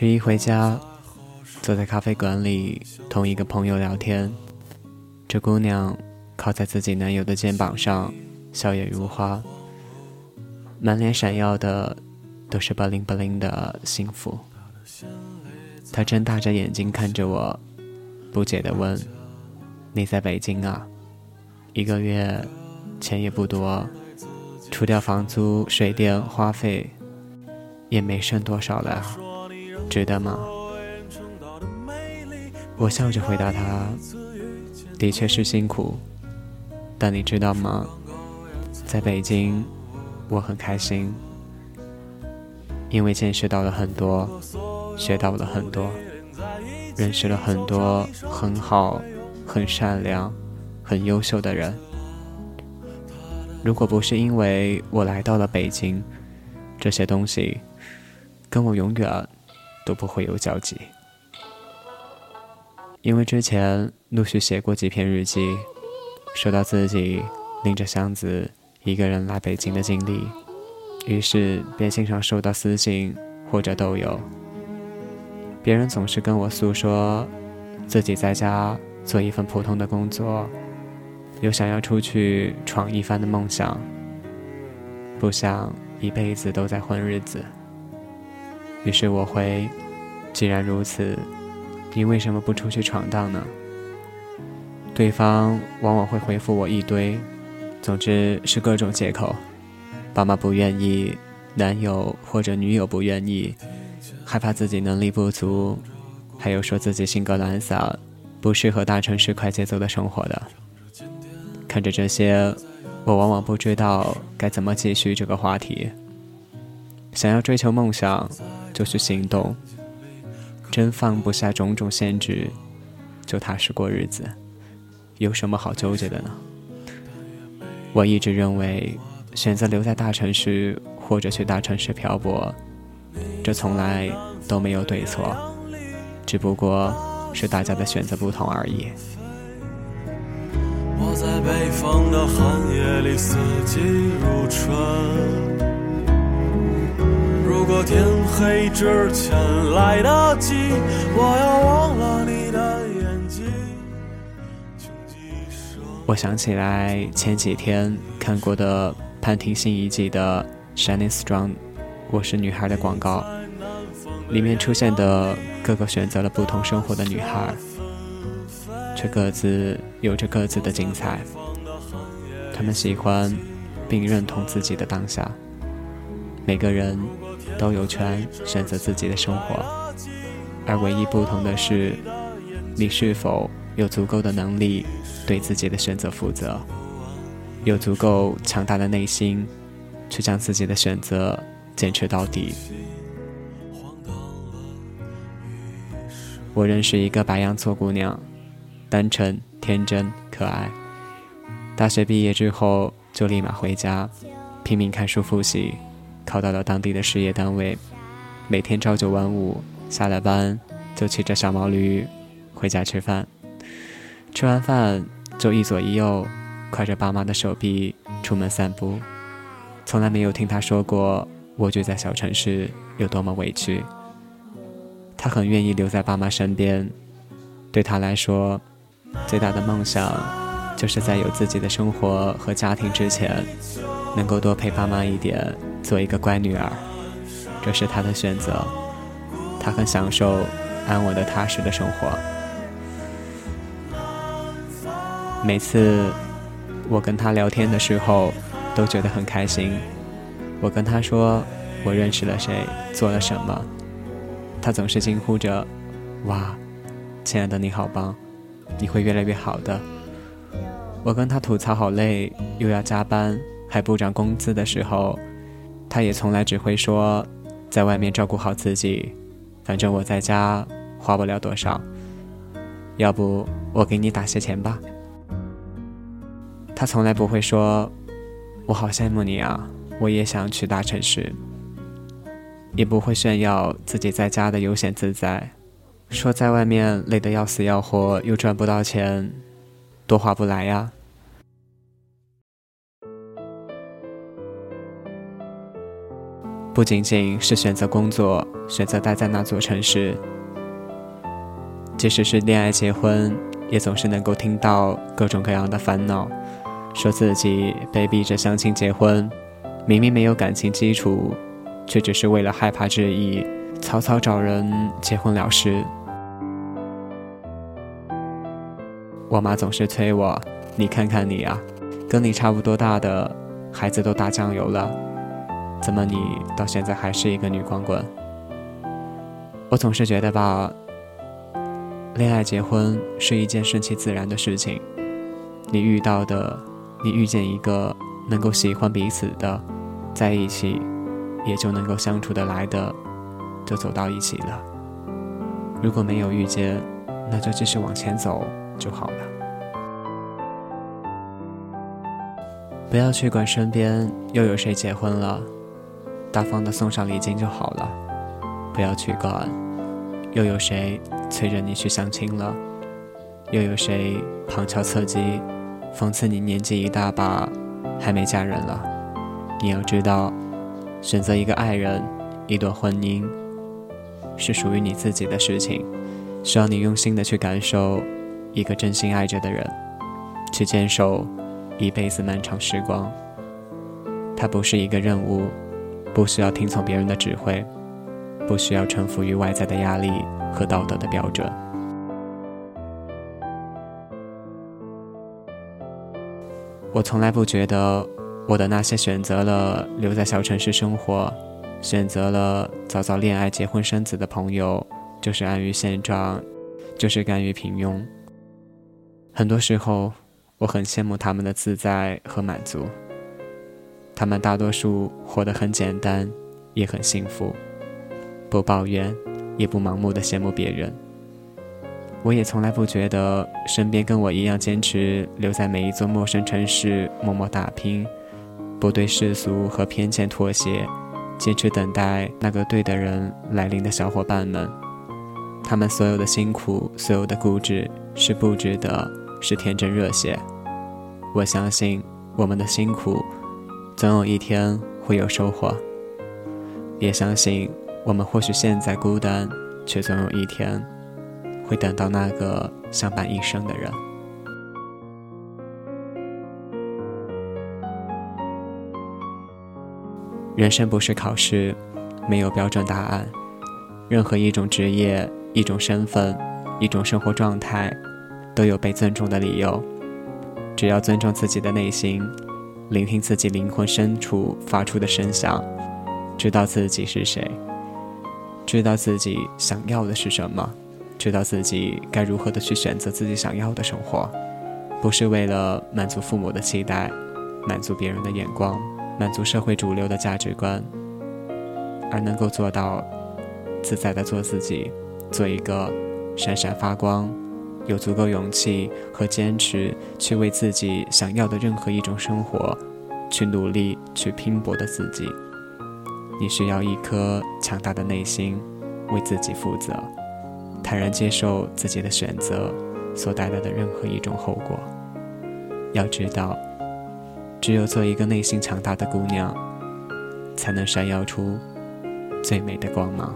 十一回家，坐在咖啡馆里，同一个朋友聊天。这姑娘靠在自己男友的肩膀上，笑靥如花，满脸闪耀的都是 bling bling 的幸福。她睁大着眼睛看着我，不解地问：“你在北京啊？一个月钱也不多，除掉房租、水电花费，也没剩多少了，值得吗？”我笑着回答他：“的确是辛苦，但你知道吗？在北京，我很开心，因为见识到了很多。”学到了很多，认识了很多很好、很善良、很优秀的人。如果不是因为我来到了北京，这些东西跟我永远都不会有交集。因为之前陆续写过几篇日记，说到自己拎着箱子一个人来北京的经历，于是便经常收到私信或者都有。别人总是跟我诉说，自己在家做一份普通的工作，有想要出去闯一番的梦想，不想一辈子都在混日子。于是我回：既然如此，你为什么不出去闯荡呢？对方往往会回复我一堆，总之是各种借口：爸妈不愿意，男友或者女友不愿意。害怕自己能力不足，还有说自己性格懒散，不适合大城市快节奏的生活的。看着这些，我往往不知道该怎么继续这个话题。想要追求梦想，就去行动。真放不下种种限制，就踏实过日子。有什么好纠结的呢？我一直认为，选择留在大城市，或者去大城市漂泊。这从来都没有对错，只不过是大家的选择不同而已。我在北方的寒夜里，四季如春。天黑之前来得及，我要忘了你的眼睛。我想起来前几天看过的潘婷新一季的《Shining Strong》。我是女孩的广告，里面出现的各个选择了不同生活的女孩，却各自有着各自的精彩。她们喜欢并认同自己的当下。每个人都有权选择自己的生活，而唯一不同的是，你是否有足够的能力对自己的选择负责，有足够强大的内心，去将自己的选择。坚持到底。我认识一个白羊座姑娘，单纯、天真、可爱。大学毕业之后就立马回家，拼命看书复习，考到了当地的事业单位。每天朝九晚五，下了班就骑着小毛驴回家吃饭。吃完饭就一左一右，挎着爸妈的手臂出门散步。从来没有听他说过。蜗居在小城市有多么委屈，他很愿意留在爸妈身边。对他来说，最大的梦想就是在有自己的生活和家庭之前，能够多陪爸妈一点，做一个乖女儿。这是他的选择，他很享受安稳的踏实的生活。每次我跟他聊天的时候，都觉得很开心。我跟他说，我认识了谁，做了什么，他总是惊呼着：“哇，亲爱的你好棒，你会越来越好的。”我跟他吐槽好累，又要加班，还不涨工资的时候，他也从来只会说：“在外面照顾好自己，反正我在家花不了多少，要不我给你打些钱吧。他从来不会说“我好羡慕你啊，我也想去大城市”，也不会炫耀自己在家的悠闲自在，说在外面累得要死要活又赚不到钱，多划不来呀。不仅仅是选择工作，选择待在那座城市，即使是恋爱结婚，也总是能够听到各种各样的烦恼，说自己被逼着相亲结婚，明明没有感情基础，却只是为了害怕质疑，草草找人结婚了事。我妈总是催我：“你看看你啊，跟你差不多大的孩子都打酱油了。”怎么你到现在还是一个女光棍？我总是觉得吧，恋爱结婚是一件顺其自然的事情。你遇到的，你遇见一个能够喜欢彼此的，在一起，也就能够相处得来的，就走到一起了。如果没有遇见，那就继续往前走就好了。不要去管身边又有谁结婚了。大方的送上礼金就好了，不要去管，又有谁催着你去相亲了？又有谁旁敲侧击，讽刺你年纪一大把，还没嫁人了？你要知道，选择一个爱人，一段婚姻，是属于你自己的事情，需要你用心的去感受一个真心爱着的人，去坚守一辈子漫长时光。它不是一个任务。不需要听从别人的指挥，不需要臣服于外在的压力和道德的标准。我从来不觉得我的那些选择了留在小城市生活，选择了早早恋爱、结婚生子的朋友，就是安于现状，就是甘于平庸。很多时候，我很羡慕他们的自在和满足。他们大多数活得很简单，也很幸福，不抱怨，也不盲目的羡慕别人。我也从来不觉得身边跟我一样坚持留在每一座陌生城市默默打拼，不对世俗和偏见妥协，坚持等待那个对的人来临的小伙伴们。他们所有的辛苦，所有的固执，是不值得，是天真热血。我相信我们的辛苦。总有一天会有收获，也相信我们或许现在孤单，却总有一天会等到那个相伴一生的人。人生不是考试，没有标准答案。任何一种职业、一种身份、一种生活状态，都有被尊重的理由。只要尊重自己的内心。聆听自己灵魂深处发出的声响，知道自己是谁，知道自己想要的是什么，知道自己该如何的去选择自己想要的生活，不是为了满足父母的期待，满足别人的眼光，满足社会主流的价值观，而能够做到自在的做自己，做一个闪闪发光。有足够勇气和坚持去为自己想要的任何一种生活，去努力去拼搏的自己，你需要一颗强大的内心，为自己负责，坦然接受自己的选择所带来的任何一种后果。要知道，只有做一个内心强大的姑娘，才能闪耀出最美的光芒。